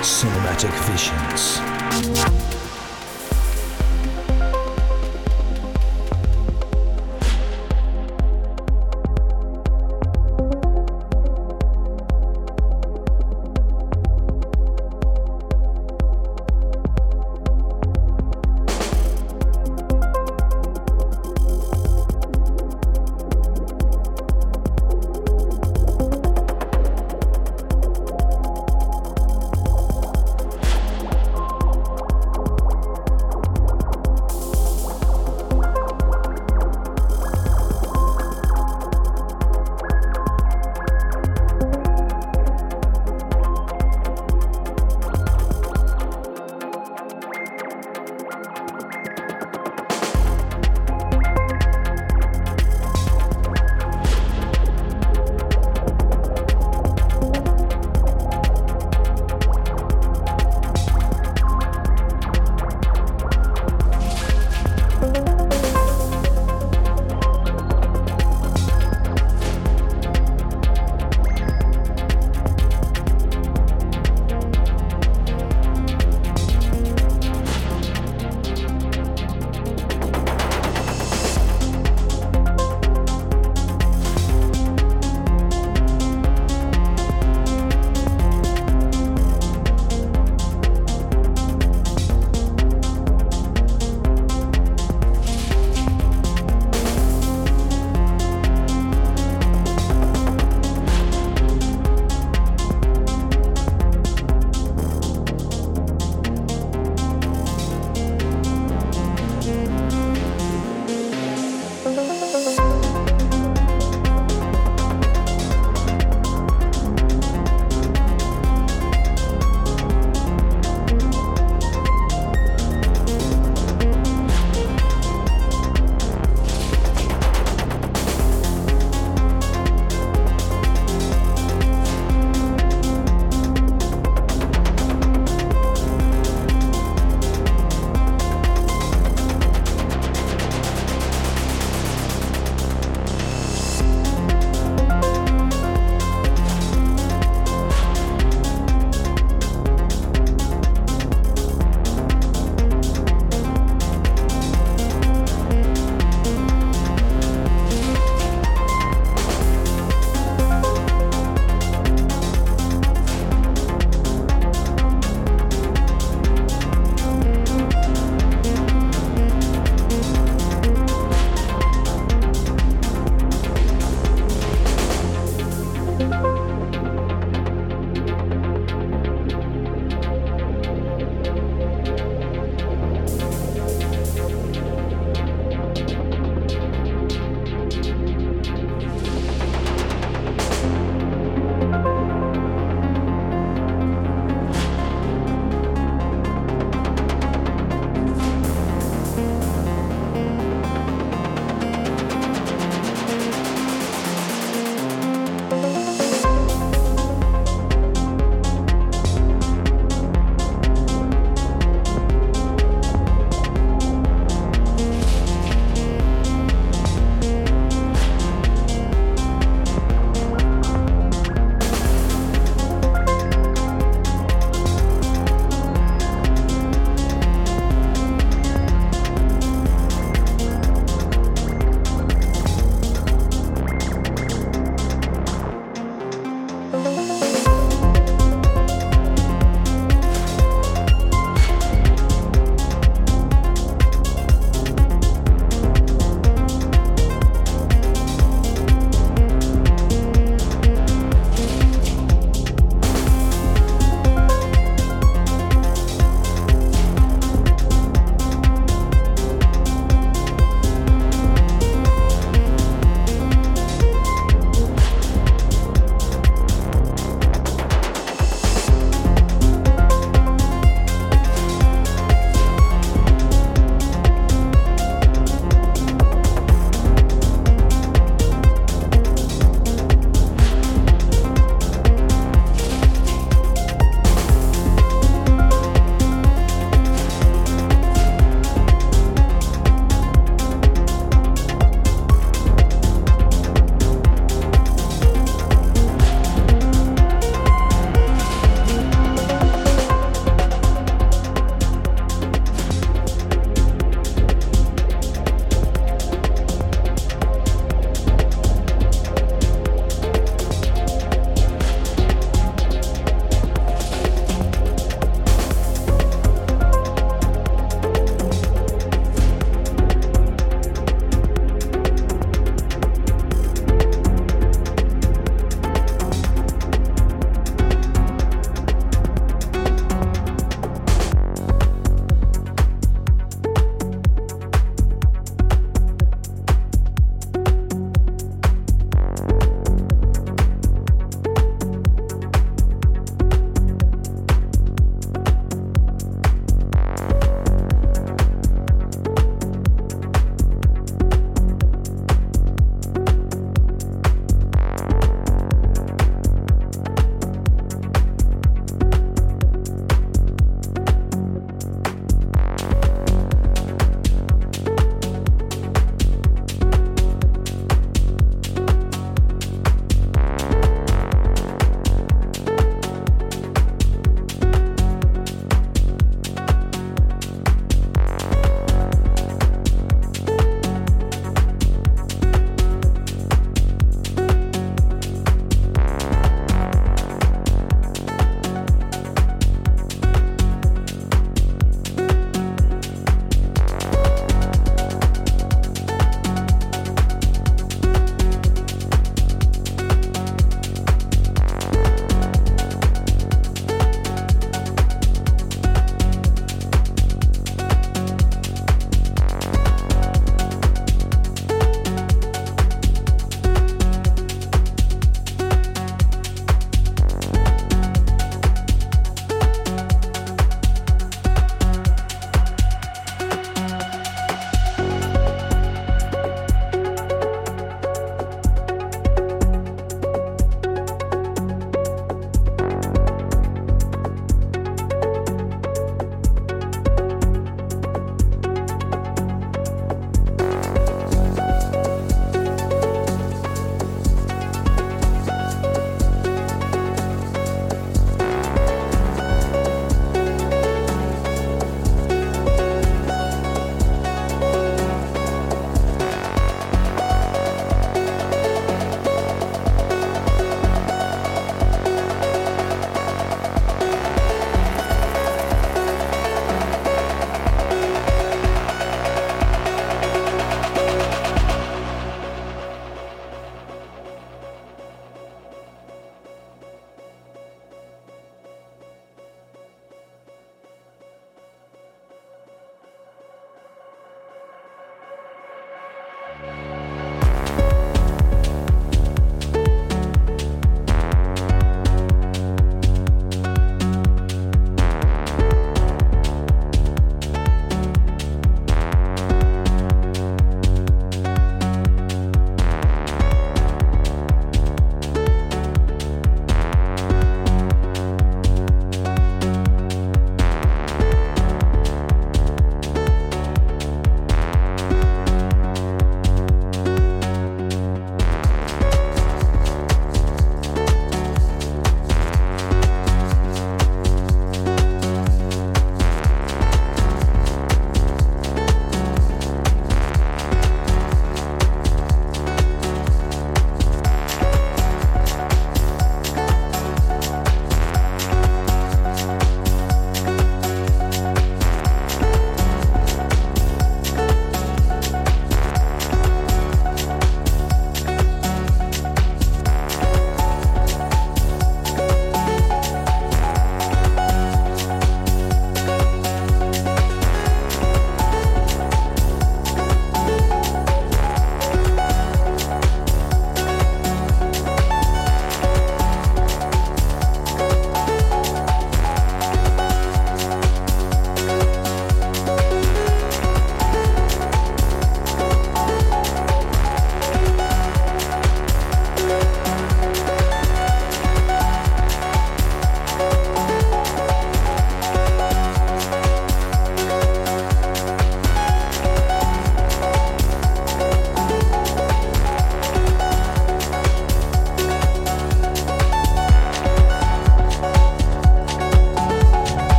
Cinematic Visions.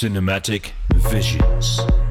Cinematic Visions.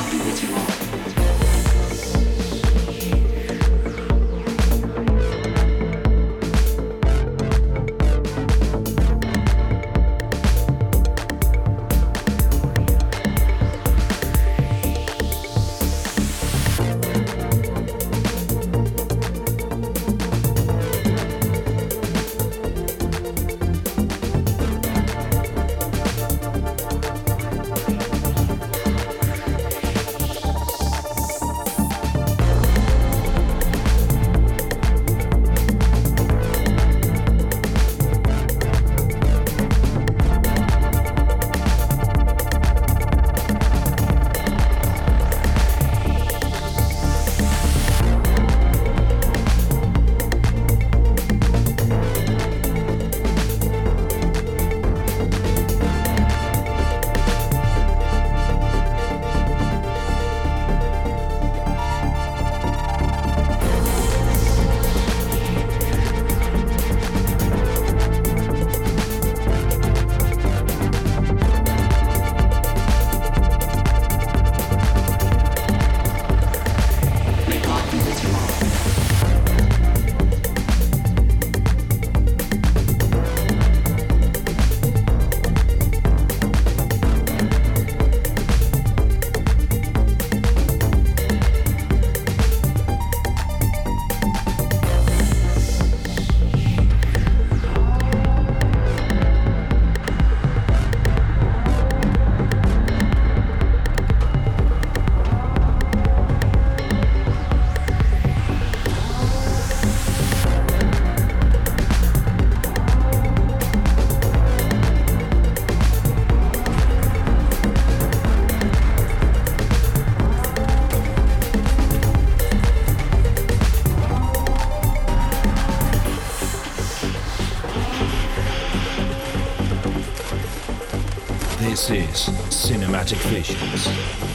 아, 근데 제가 Cinematic Visions.